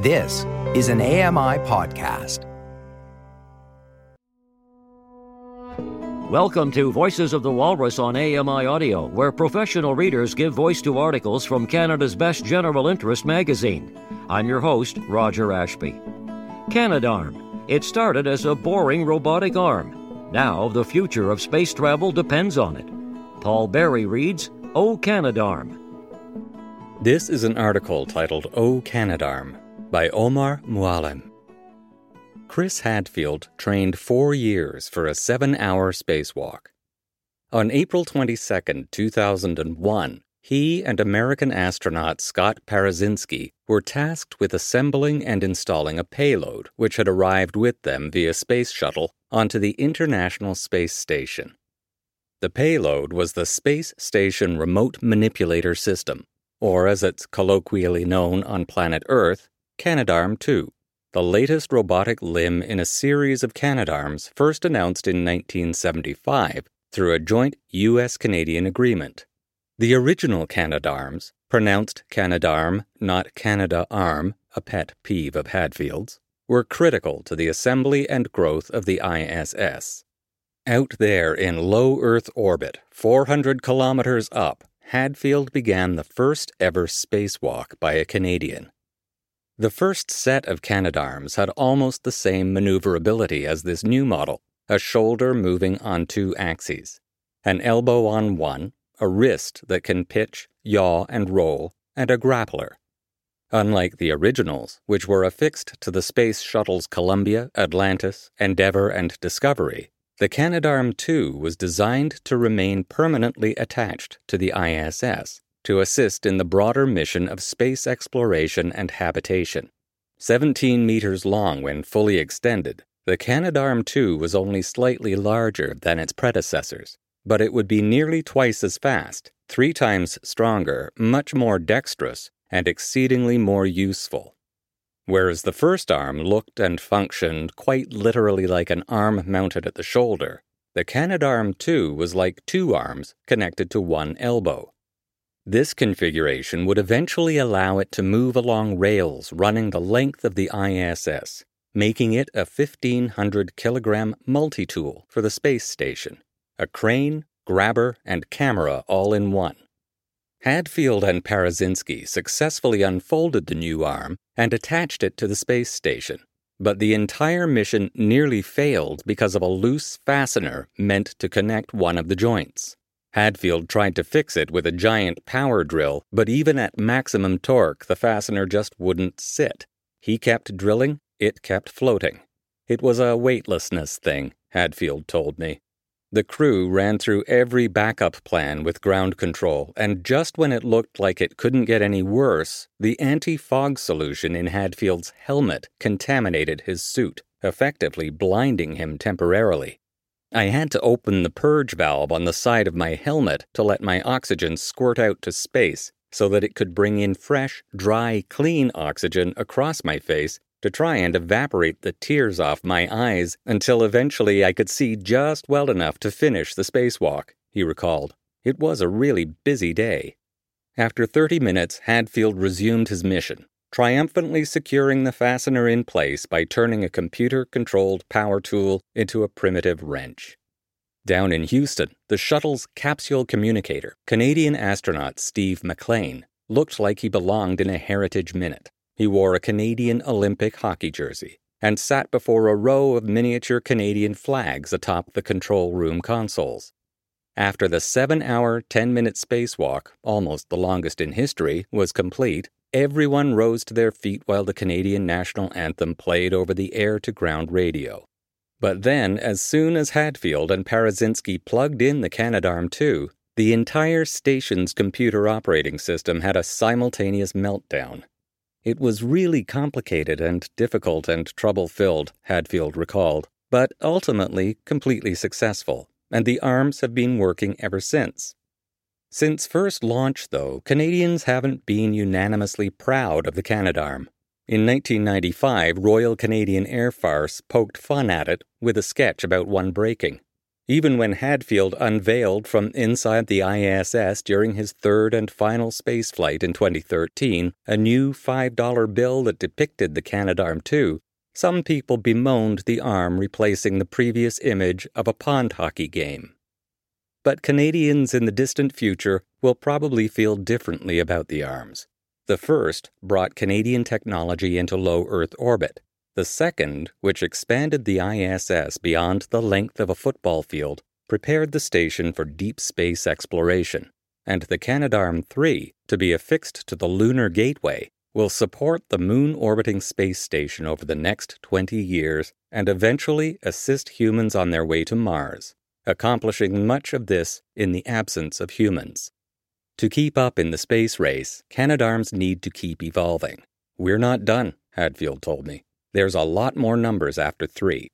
This is an AMI podcast. Welcome to Voices of the Walrus on AMI Audio, where professional readers give voice to articles from Canada's best general interest magazine. I'm your host, Roger Ashby. Canadarm. It started as a boring robotic arm. Now the future of space travel depends on it. Paul Barry reads, O Canadarm. This is an article titled O Canadarm by Omar Mualem. Chris Hadfield trained four years for a seven hour spacewalk. On April 22, 2001, he and American astronaut Scott Parazynski were tasked with assembling and installing a payload which had arrived with them via space shuttle onto the International Space Station. The payload was the Space Station Remote Manipulator System, or as it's colloquially known on planet Earth, Canadarm 2 the latest robotic limb in a series of Canadarms first announced in 1975 through a joint US Canadian agreement. The original Canadarms, pronounced Canadarm, not Canada Arm, a pet peeve of Hadfield's, were critical to the assembly and growth of the ISS. Out there in low Earth orbit, 400 kilometers up, Hadfield began the first ever spacewalk by a Canadian. The first set of Canadarms had almost the same maneuverability as this new model a shoulder moving on two axes, an elbow on one, a wrist that can pitch, yaw, and roll, and a grappler. Unlike the originals, which were affixed to the Space Shuttles Columbia, Atlantis, Endeavour, and Discovery, the Canadarm 2 was designed to remain permanently attached to the ISS to assist in the broader mission of space exploration and habitation. 17 meters long when fully extended, the Canadarm 2 was only slightly larger than its predecessors, but it would be nearly twice as fast, three times stronger, much more dexterous, and exceedingly more useful. Whereas the first arm looked and functioned quite literally like an arm mounted at the shoulder, the Canadarm 2 was like two arms connected to one elbow. This configuration would eventually allow it to move along rails running the length of the ISS, making it a 1500 kilogram multi tool for the space station a crane, grabber, and camera all in one. Hadfield and Parazynski successfully unfolded the new arm and attached it to the space station, but the entire mission nearly failed because of a loose fastener meant to connect one of the joints. Hadfield tried to fix it with a giant power drill, but even at maximum torque, the fastener just wouldn't sit. He kept drilling, it kept floating. It was a weightlessness thing, Hadfield told me. The crew ran through every backup plan with ground control, and just when it looked like it couldn't get any worse, the anti fog solution in Hadfield's helmet contaminated his suit, effectively blinding him temporarily. I had to open the purge valve on the side of my helmet to let my oxygen squirt out to space so that it could bring in fresh, dry, clean oxygen across my face to try and evaporate the tears off my eyes until eventually I could see just well enough to finish the spacewalk, he recalled. It was a really busy day. After 30 minutes, Hadfield resumed his mission, triumphantly securing the fastener in place by turning a computer controlled power tool into a primitive wrench. Down in Houston, the shuttle's capsule communicator, Canadian astronaut Steve McLean, looked like he belonged in a heritage minute. He wore a Canadian Olympic hockey jersey and sat before a row of miniature Canadian flags atop the control room consoles. After the seven hour, 10 minute spacewalk, almost the longest in history, was complete, Everyone rose to their feet while the Canadian national anthem played over the air to ground radio. But then, as soon as Hadfield and Parazynski plugged in the Canadarm 2, the entire station's computer operating system had a simultaneous meltdown. It was really complicated and difficult and trouble filled, Hadfield recalled, but ultimately completely successful, and the arms have been working ever since. Since first launch, though, Canadians haven't been unanimously proud of the Canadarm. In 1995, Royal Canadian Air Farce poked fun at it with a sketch about one breaking. Even when Hadfield unveiled from inside the ISS during his third and final spaceflight in 2013 a new $5 bill that depicted the Canadarm2, some people bemoaned the arm replacing the previous image of a pond hockey game. But Canadians in the distant future will probably feel differently about the arms. The first brought Canadian technology into low Earth orbit. The second, which expanded the ISS beyond the length of a football field, prepared the station for deep space exploration. And the Canadarm 3, to be affixed to the Lunar Gateway, will support the moon orbiting space station over the next 20 years and eventually assist humans on their way to Mars accomplishing much of this in the absence of humans. To keep up in the space race, Canadarms need to keep evolving. We're not done, Hadfield told me. There's a lot more numbers after three.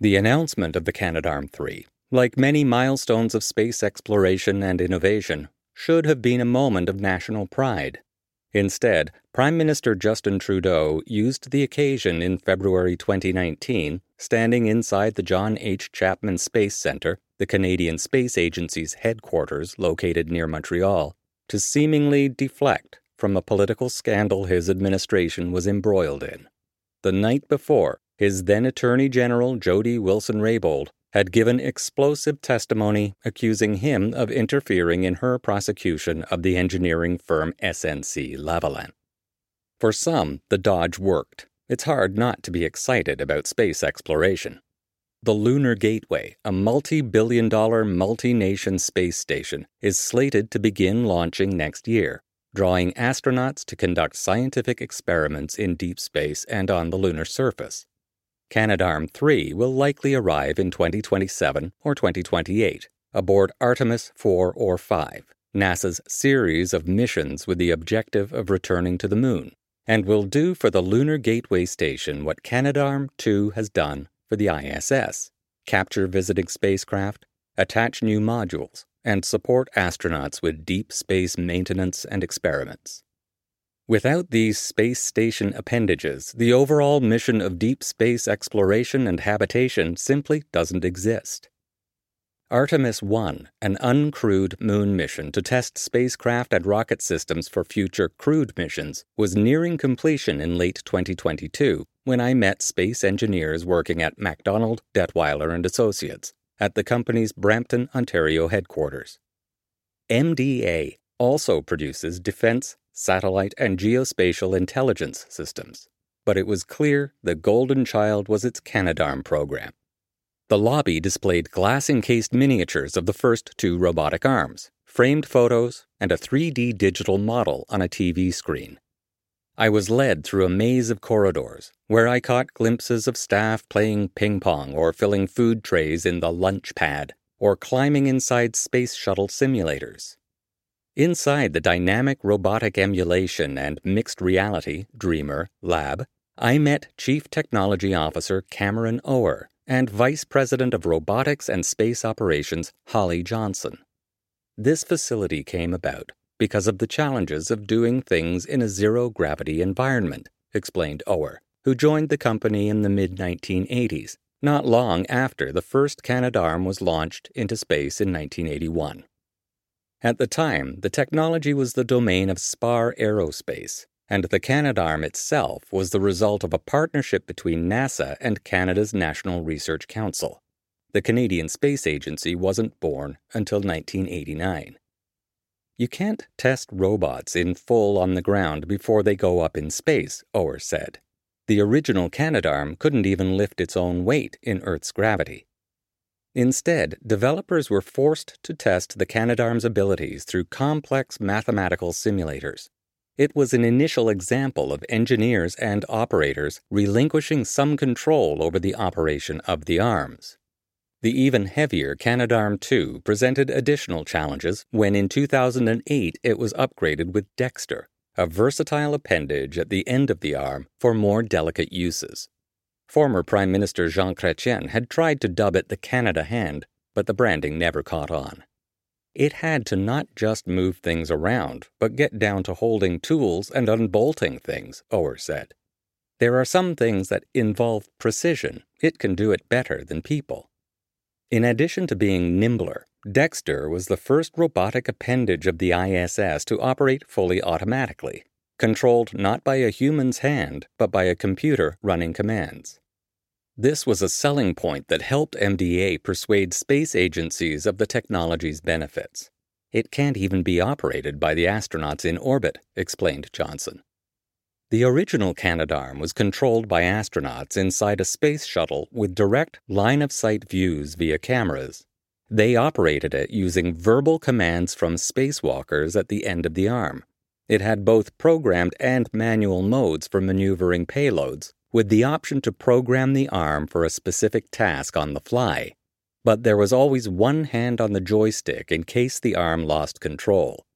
The announcement of the Canadarm 3, like many milestones of space exploration and innovation, should have been a moment of national pride. Instead, Prime Minister Justin Trudeau used the occasion in February 2019, standing inside the John H. Chapman Space Center, the Canadian Space Agency's headquarters located near Montreal, to seemingly deflect from a political scandal his administration was embroiled in. The night before, his then Attorney General Jody Wilson Raybould had given explosive testimony accusing him of interfering in her prosecution of the engineering firm SNC Lavalin. For some, the dodge worked. It's hard not to be excited about space exploration. The Lunar Gateway, a multi billion dollar multi nation space station, is slated to begin launching next year, drawing astronauts to conduct scientific experiments in deep space and on the lunar surface. Canadarm 3 will likely arrive in 2027 or 2028 aboard Artemis 4 or 5, NASA's series of missions with the objective of returning to the Moon, and will do for the Lunar Gateway Station what Canadarm 2 has done for the ISS capture visiting spacecraft, attach new modules, and support astronauts with deep space maintenance and experiments. Without these space station appendages, the overall mission of deep space exploration and habitation simply doesn't exist. Artemis 1, an uncrewed moon mission to test spacecraft and rocket systems for future crewed missions, was nearing completion in late 2022 when I met space engineers working at MacDonald, Dettwiler and Associates at the company's Brampton, Ontario headquarters. MDA also produces defense satellite, and geospatial intelligence systems, but it was clear the Golden Child was its Canadarm program. The lobby displayed glass encased miniatures of the first two robotic arms, framed photos, and a 3D digital model on a TV screen. I was led through a maze of corridors where I caught glimpses of staff playing ping pong or filling food trays in the lunch pad or climbing inside space shuttle simulators. Inside the dynamic robotic emulation and mixed reality Dreamer lab, I met Chief Technology Officer Cameron Ower and Vice President of Robotics and Space Operations Holly Johnson. This facility came about because of the challenges of doing things in a zero gravity environment, explained Ower, who joined the company in the mid 1980s, not long after the first Canadarm was launched into space in 1981. At the time, the technology was the domain of Spar Aerospace, and the Canadarm itself was the result of a partnership between NASA and Canada's National Research Council. The Canadian Space Agency wasn't born until 1989. You can't test robots in full on the ground before they go up in space, Ower said. The original Canadarm couldn't even lift its own weight in Earth's gravity. Instead, developers were forced to test the Canadarm's abilities through complex mathematical simulators. It was an initial example of engineers and operators relinquishing some control over the operation of the arms. The even heavier Canadarm 2 presented additional challenges when in 2008 it was upgraded with Dexter, a versatile appendage at the end of the arm for more delicate uses. Former Prime Minister Jean Chrétien had tried to dub it the Canada Hand, but the branding never caught on. It had to not just move things around, but get down to holding tools and unbolting things, Ower said. There are some things that involve precision. It can do it better than people. In addition to being nimbler, Dexter was the first robotic appendage of the ISS to operate fully automatically, controlled not by a human's hand, but by a computer running commands. This was a selling point that helped MDA persuade space agencies of the technology's benefits. It can't even be operated by the astronauts in orbit, explained Johnson. The original Canadarm was controlled by astronauts inside a space shuttle with direct line of sight views via cameras. They operated it using verbal commands from spacewalkers at the end of the arm. It had both programmed and manual modes for maneuvering payloads, with the option to program the arm for a specific task on the fly. But there was always one hand on the joystick in case the arm lost control.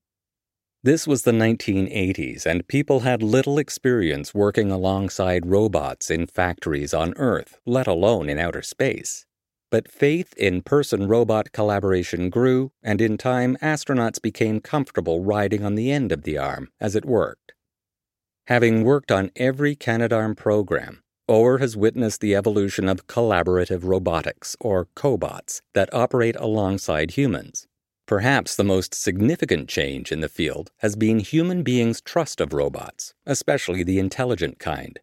This was the 1980s, and people had little experience working alongside robots in factories on Earth, let alone in outer space. But faith in person robot collaboration grew, and in time, astronauts became comfortable riding on the end of the arm as it worked. Having worked on every Canadarm program, Ower has witnessed the evolution of collaborative robotics, or cobots, that operate alongside humans. Perhaps the most significant change in the field has been human beings' trust of robots, especially the intelligent kind.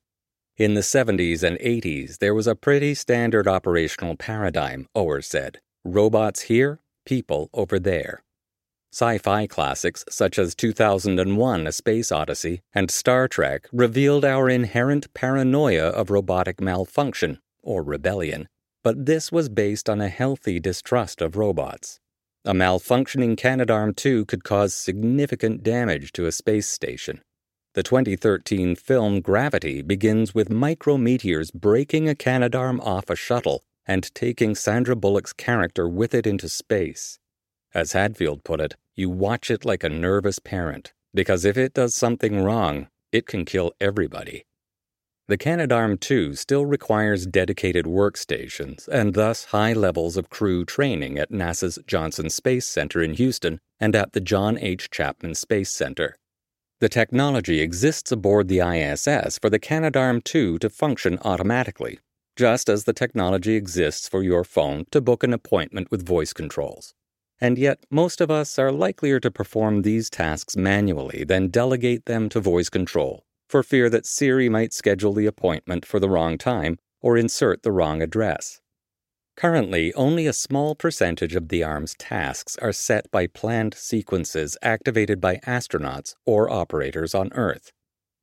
In the 70s and 80s, there was a pretty standard operational paradigm, Ower said robots here, people over there. Sci fi classics such as 2001 A Space Odyssey and Star Trek revealed our inherent paranoia of robotic malfunction, or rebellion, but this was based on a healthy distrust of robots. A malfunctioning Canadarm2 could cause significant damage to a space station. The 2013 film Gravity begins with micrometeors breaking a Canadarm off a shuttle and taking Sandra Bullock's character with it into space. As Hadfield put it, you watch it like a nervous parent, because if it does something wrong, it can kill everybody. The Canadarm2 still requires dedicated workstations and thus high levels of crew training at NASA's Johnson Space Center in Houston and at the John H. Chapman Space Center. The technology exists aboard the ISS for the Canadarm2 to function automatically, just as the technology exists for your phone to book an appointment with voice controls. And yet, most of us are likelier to perform these tasks manually than delegate them to voice control, for fear that Siri might schedule the appointment for the wrong time or insert the wrong address. Currently, only a small percentage of the arm's tasks are set by planned sequences activated by astronauts or operators on Earth.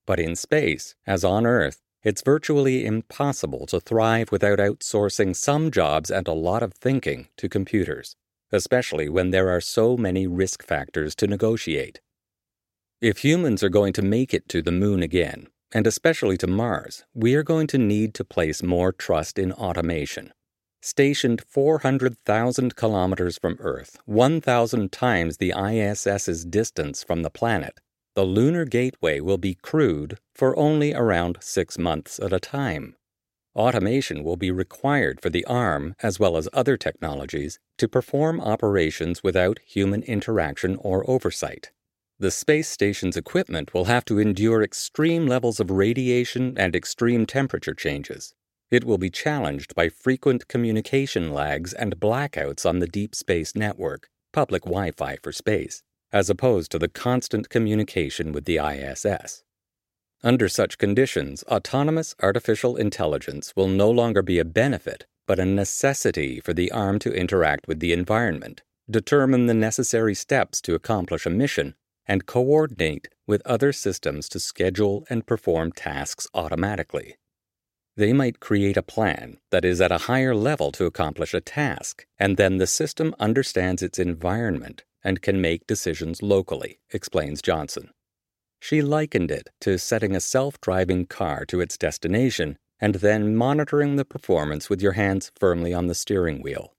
But in space, as on Earth, it's virtually impossible to thrive without outsourcing some jobs and a lot of thinking to computers, especially when there are so many risk factors to negotiate. If humans are going to make it to the moon again, and especially to Mars, we are going to need to place more trust in automation stationed 400,000 kilometers from Earth, 1,000 times the ISS's distance from the planet, the Lunar Gateway will be crewed for only around six months at a time. Automation will be required for the arm, as well as other technologies, to perform operations without human interaction or oversight. The space station's equipment will have to endure extreme levels of radiation and extreme temperature changes, it will be challenged by frequent communication lags and blackouts on the Deep Space Network, public Wi Fi for space, as opposed to the constant communication with the ISS. Under such conditions, autonomous artificial intelligence will no longer be a benefit, but a necessity for the arm to interact with the environment, determine the necessary steps to accomplish a mission, and coordinate with other systems to schedule and perform tasks automatically. They might create a plan that is at a higher level to accomplish a task, and then the system understands its environment and can make decisions locally, explains Johnson. She likened it to setting a self driving car to its destination and then monitoring the performance with your hands firmly on the steering wheel.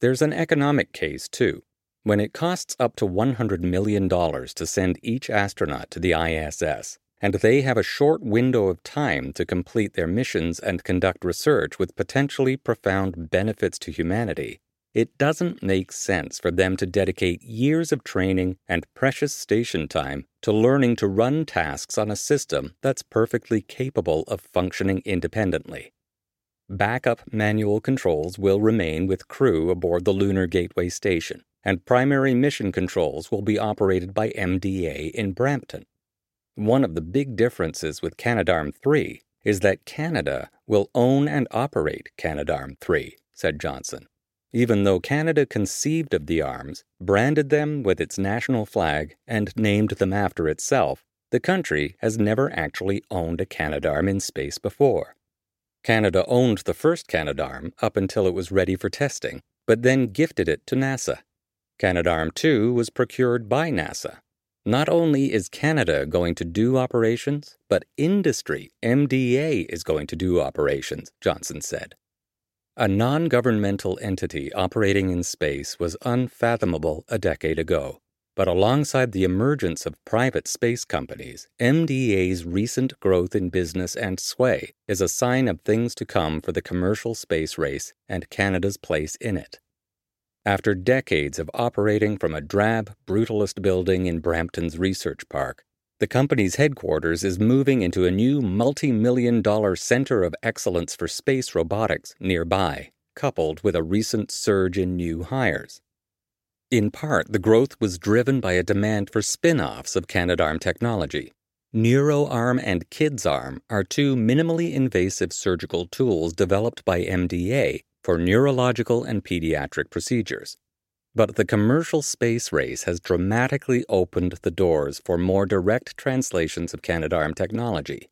There's an economic case, too. When it costs up to $100 million to send each astronaut to the ISS, and they have a short window of time to complete their missions and conduct research with potentially profound benefits to humanity, it doesn't make sense for them to dedicate years of training and precious station time to learning to run tasks on a system that's perfectly capable of functioning independently. backup manual controls will remain with crew aboard the Lunar Gateway Station, and primary mission controls will be operated by MDA in Brampton. One of the big differences with Canadarm 3 is that Canada will own and operate Canadarm 3, said Johnson. Even though Canada conceived of the arms, branded them with its national flag, and named them after itself, the country has never actually owned a Canadarm in space before. Canada owned the first Canadarm up until it was ready for testing, but then gifted it to NASA. Canadarm 2 was procured by NASA. Not only is Canada going to do operations, but industry, MDA, is going to do operations, Johnson said. A non governmental entity operating in space was unfathomable a decade ago. But alongside the emergence of private space companies, MDA's recent growth in business and sway is a sign of things to come for the commercial space race and Canada's place in it. After decades of operating from a drab, brutalist building in Brampton's Research Park, the company's headquarters is moving into a new multi million dollar center of excellence for space robotics nearby, coupled with a recent surge in new hires. In part, the growth was driven by a demand for spin offs of Canadarm technology. NeuroArm and KidsArm are two minimally invasive surgical tools developed by MDA for neurological and pediatric procedures. But the commercial space race has dramatically opened the doors for more direct translations of Canadarm technology.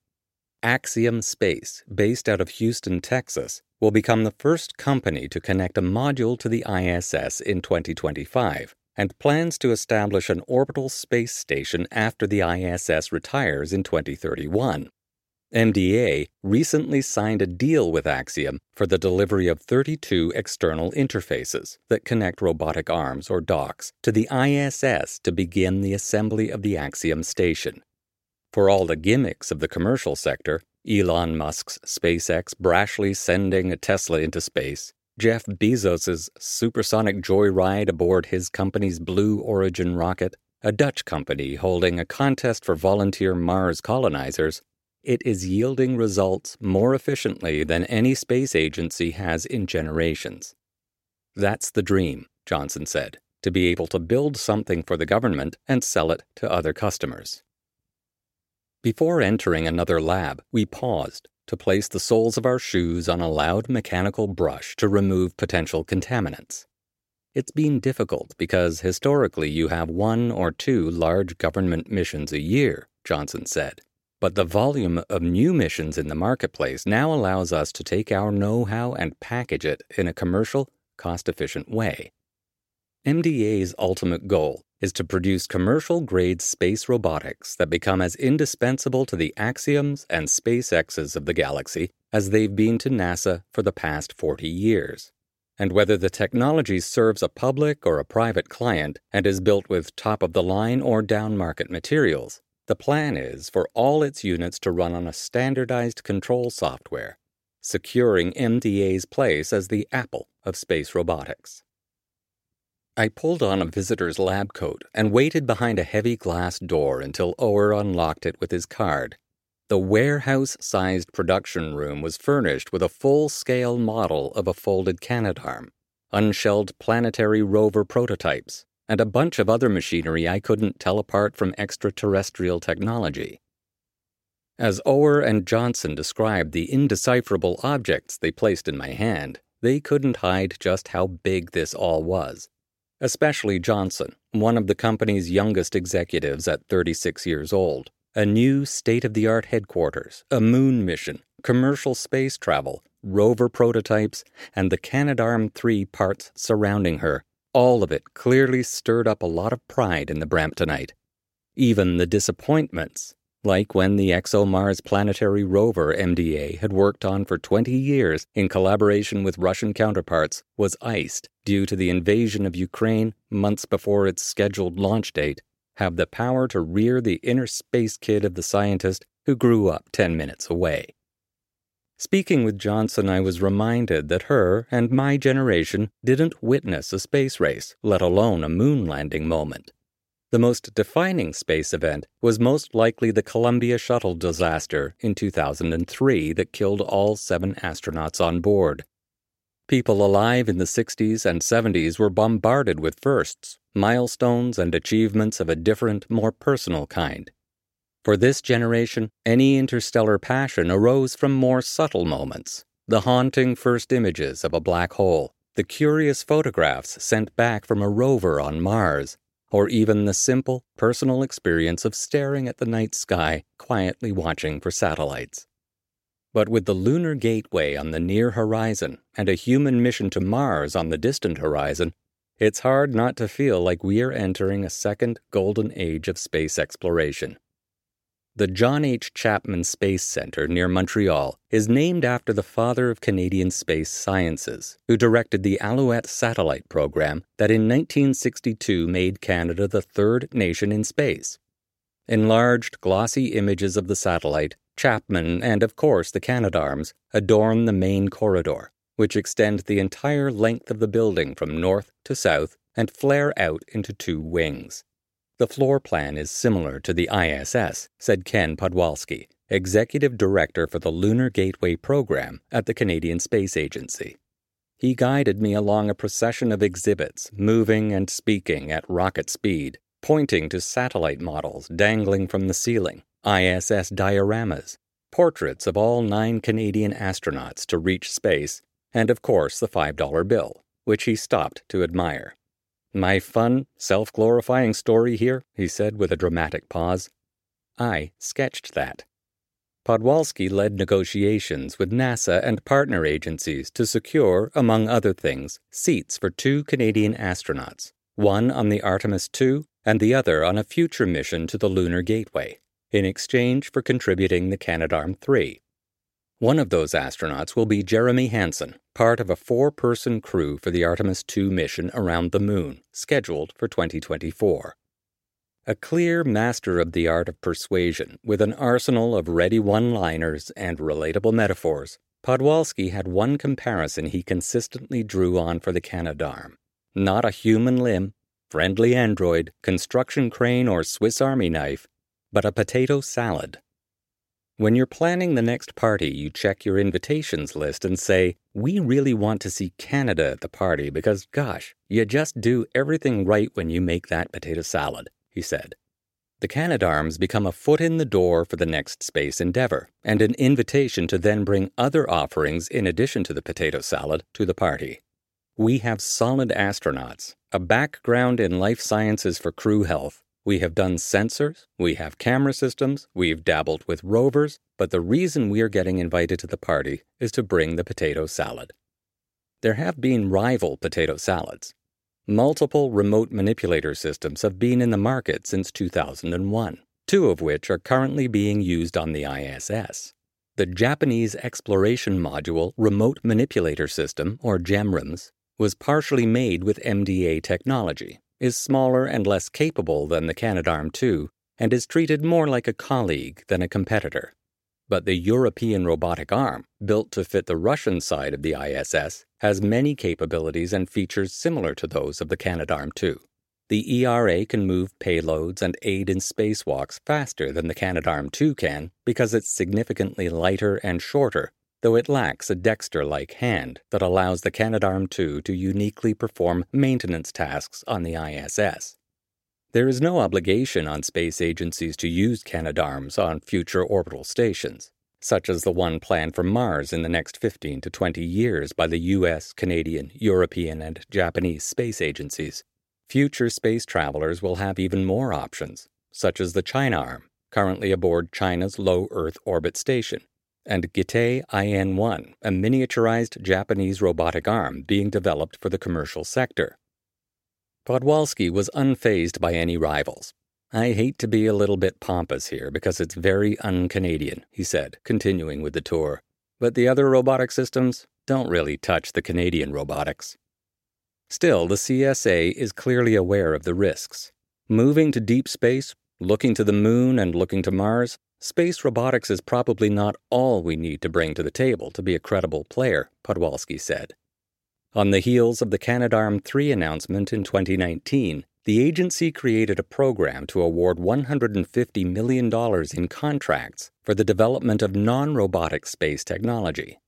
Axiom Space, based out of Houston, Texas, will become the first company to connect a module to the ISS in 2025 and plans to establish an orbital space station after the ISS retires in 2031. MDA recently signed a deal with Axiom for the delivery of 32 external interfaces that connect robotic arms or docks to the ISS to begin the assembly of the Axiom station. For all the gimmicks of the commercial sector, Elon Musk's SpaceX brashly sending a Tesla into space, Jeff Bezos's supersonic joyride aboard his company's Blue Origin rocket, a Dutch company holding a contest for volunteer Mars colonizers, it is yielding results more efficiently than any space agency has in generations. That's the dream, Johnson said, to be able to build something for the government and sell it to other customers. Before entering another lab, we paused to place the soles of our shoes on a loud mechanical brush to remove potential contaminants. It's been difficult because historically you have one or two large government missions a year, Johnson said. But the volume of new missions in the marketplace now allows us to take our know how and package it in a commercial, cost efficient way. MDA's ultimate goal is to produce commercial grade space robotics that become as indispensable to the Axioms and SpaceXs of the galaxy as they've been to NASA for the past 40 years. And whether the technology serves a public or a private client and is built with top of the line or down market materials, the plan is for all its units to run on a standardized control software, securing MDA's place as the Apple of space robotics. I pulled on a visitor's lab coat and waited behind a heavy glass door until Ower unlocked it with his card. The warehouse sized production room was furnished with a full scale model of a folded Canadarm, unshelled planetary rover prototypes, and a bunch of other machinery I couldn't tell apart from extraterrestrial technology. As Ower and Johnson described the indecipherable objects they placed in my hand, they couldn't hide just how big this all was. Especially Johnson, one of the company's youngest executives at 36 years old. A new state of the art headquarters, a moon mission, commercial space travel, rover prototypes, and the Canadarm 3 parts surrounding her all of it clearly stirred up a lot of pride in the Bramptonite. Even the disappointments, like when the ExoMars planetary rover MDA had worked on for 20 years in collaboration with Russian counterparts, was iced due to the invasion of Ukraine months before its scheduled launch date, have the power to rear the inner space kid of the scientist who grew up 10 minutes away. Speaking with Johnson, I was reminded that her and my generation didn't witness a space race, let alone a moon landing moment. The most defining space event was most likely the Columbia shuttle disaster in 2003 that killed all seven astronauts on board. People alive in the 60s and 70s were bombarded with firsts, milestones, and achievements of a different, more personal kind. For this generation, any interstellar passion arose from more subtle moments the haunting first images of a black hole, the curious photographs sent back from a rover on Mars, or even the simple, personal experience of staring at the night sky, quietly watching for satellites. But with the lunar gateway on the near horizon and a human mission to Mars on the distant horizon, it's hard not to feel like we're entering a second golden age of space exploration. The John H. Chapman Space Center near Montreal is named after the father of Canadian space sciences, who directed the Alouette satellite program that in 1962 made Canada the third nation in space. Enlarged, glossy images of the satellite, Chapman, and of course the Canadarms adorn the main corridor, which extend the entire length of the building from north to south and flare out into two wings. The floor plan is similar to the ISS, said Ken Podwalski, Executive Director for the Lunar Gateway Program at the Canadian Space Agency. He guided me along a procession of exhibits, moving and speaking at rocket speed, pointing to satellite models dangling from the ceiling, ISS dioramas, portraits of all nine Canadian astronauts to reach space, and of course the $5 bill, which he stopped to admire. My fun, self glorifying story here, he said with a dramatic pause. I sketched that. Podwalski led negotiations with NASA and partner agencies to secure, among other things, seats for two Canadian astronauts, one on the Artemis II and the other on a future mission to the Lunar Gateway, in exchange for contributing the Canadarm 3, one of those astronauts will be Jeremy Hansen, part of a four person crew for the Artemis II mission around the Moon, scheduled for 2024. A clear master of the art of persuasion, with an arsenal of ready one liners and relatable metaphors, Podwalski had one comparison he consistently drew on for the Canadarm. Not a human limb, friendly android, construction crane, or Swiss Army knife, but a potato salad when you're planning the next party, you check your invitations list and say, We really want to see Canada at the party because, gosh, you just do everything right when you make that potato salad, he said. The Canadarms become a foot in the door for the next space endeavor and an invitation to then bring other offerings in addition to the potato salad to the party. We have solid astronauts, a background in life sciences for crew health, we have done sensors, we have camera systems, we've dabbled with rovers, but the reason we are getting invited to the party is to bring the potato salad. There have been rival potato salads. Multiple remote manipulator systems have been in the market since 2001, two of which are currently being used on the ISS. The Japanese Exploration Module Remote Manipulator System, or JEMRAMS, was partially made with MDA technology, is smaller and less capable than the Canadarm2 and is treated more like a colleague than a competitor. But the European robotic arm, built to fit the Russian side of the ISS, has many capabilities and features similar to those of the Canadarm2. The ERA can move payloads and aid in spacewalks faster than the Canadarm2 can because it's significantly lighter and shorter though it lacks a Dexter like hand that allows the Canadarm2 to uniquely perform maintenance tasks on the ISS. There is no obligation on space agencies to use Canadarms on future orbital stations, such as the one planned for Mars in the next 15 to 20 years by the US, Canadian, European, and Japanese space agencies. Future space travelers will have even more options, such as the Chinarm, currently aboard China's low Earth orbit station, and GITAI IN-1, a miniaturized Japanese robotic arm being developed for the commercial sector. Podwalski was unfazed by any rivals. I hate to be a little bit pompous here because it's very un-Canadian, he said, continuing with the tour. But the other robotic systems don't really touch the Canadian robotics. Still, the CSA is clearly aware of the risks. Moving to deep space, looking to the moon and looking to Mars, Space robotics is probably not all we need to bring to the table to be a credible player, Podwalski said. On the heels of the Canadarm 3 announcement in 2019, the agency created a program to award $150 million in contracts for the development of non robotic space technology.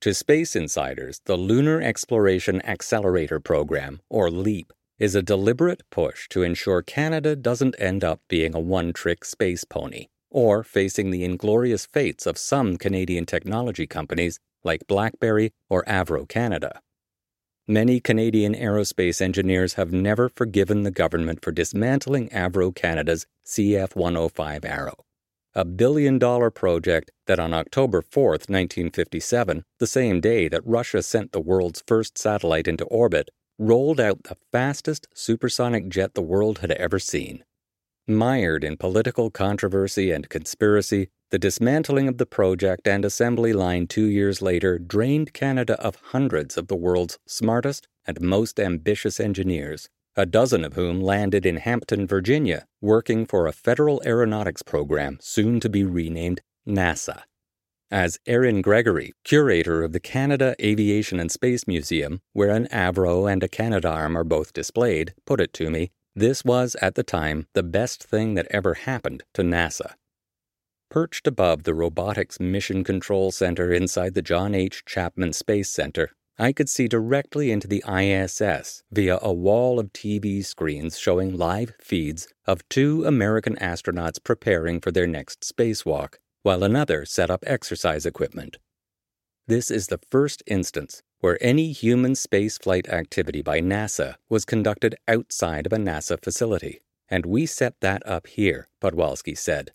To space insiders, the Lunar Exploration Accelerator Program, or LEAP, is a deliberate push to ensure Canada doesn't end up being a one trick space pony or facing the inglorious fates of some Canadian technology companies like BlackBerry or Avro Canada. Many Canadian aerospace engineers have never forgiven the government for dismantling Avro Canada's CF 105 Arrow, a billion dollar project that on October 4, 1957, the same day that Russia sent the world's first satellite into orbit, rolled out the fastest supersonic jet the world had ever seen. Mired in political controversy and conspiracy, the dismantling of the project and assembly line two years later drained Canada of hundreds of the world's smartest and most ambitious engineers, a dozen of whom landed in Hampton, Virginia, working for a federal aeronautics program soon to be renamed NASA. As Erin Gregory, curator of the Canada Aviation and Space Museum, where an Avro and a Canadarm are both displayed, put it to me, this was, at the time, the best thing that ever happened to NASA. Perched above the Robotics Mission Control Center inside the John H. Chapman Space Center, I could see directly into the ISS via a wall of TV screens showing live feeds of two American astronauts preparing for their next spacewalk, while another set up exercise equipment. This is the first instance where any human spaceflight activity by NASA was conducted outside of a NASA facility, and we set that up here, Podwalski said.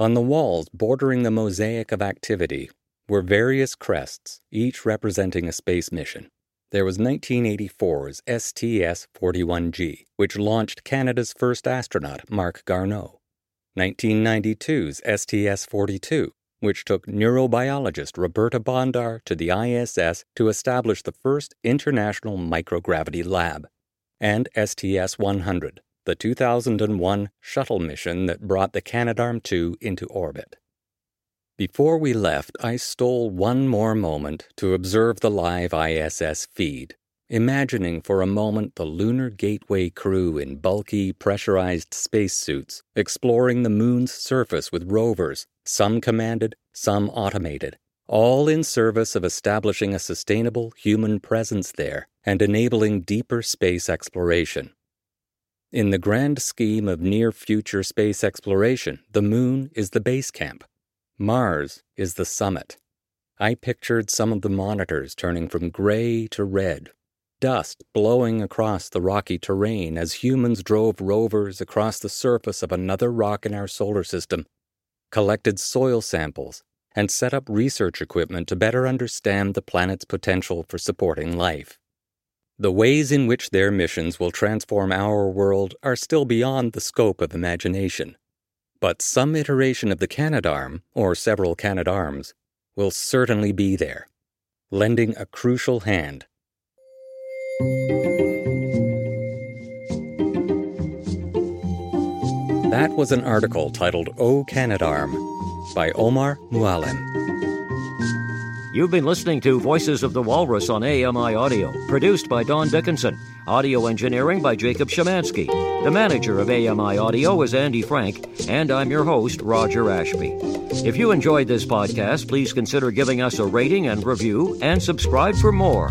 On the walls bordering the mosaic of activity were various crests, each representing a space mission. There was 1984's STS 41G, which launched Canada's first astronaut, Marc Garneau. 1992's STS 42, which took neurobiologist Roberta Bondar to the ISS to establish the first international microgravity lab, and STS 100, the 2001 shuttle mission that brought the Canadarm2 into orbit. Before we left, I stole one more moment to observe the live ISS feed, imagining for a moment the Lunar Gateway crew in bulky, pressurized spacesuits exploring the moon's surface with rovers, some commanded, some automated, all in service of establishing a sustainable human presence there and enabling deeper space exploration. In the grand scheme of near future space exploration, the moon is the base camp. Mars is the summit. I pictured some of the monitors turning from gray to red dust blowing across the rocky terrain as humans drove rovers across the surface of another rock in our solar system, collected soil samples, and set up research equipment to better understand the planet's potential for supporting life. The ways in which their missions will transform our world are still beyond the scope of imagination. But some iteration of the Canadarm, or several Canadarms, will certainly be there, lending a crucial hand that was an article titled O Canadarm by Omar Mualem. You've been listening to Voices of the Walrus on AMI Audio, produced by Don Dickinson. Audio engineering by Jacob Shemansky. The manager of AMI Audio is Andy Frank, and I'm your host, Roger Ashby. If you enjoyed this podcast, please consider giving us a rating and review, and subscribe for more.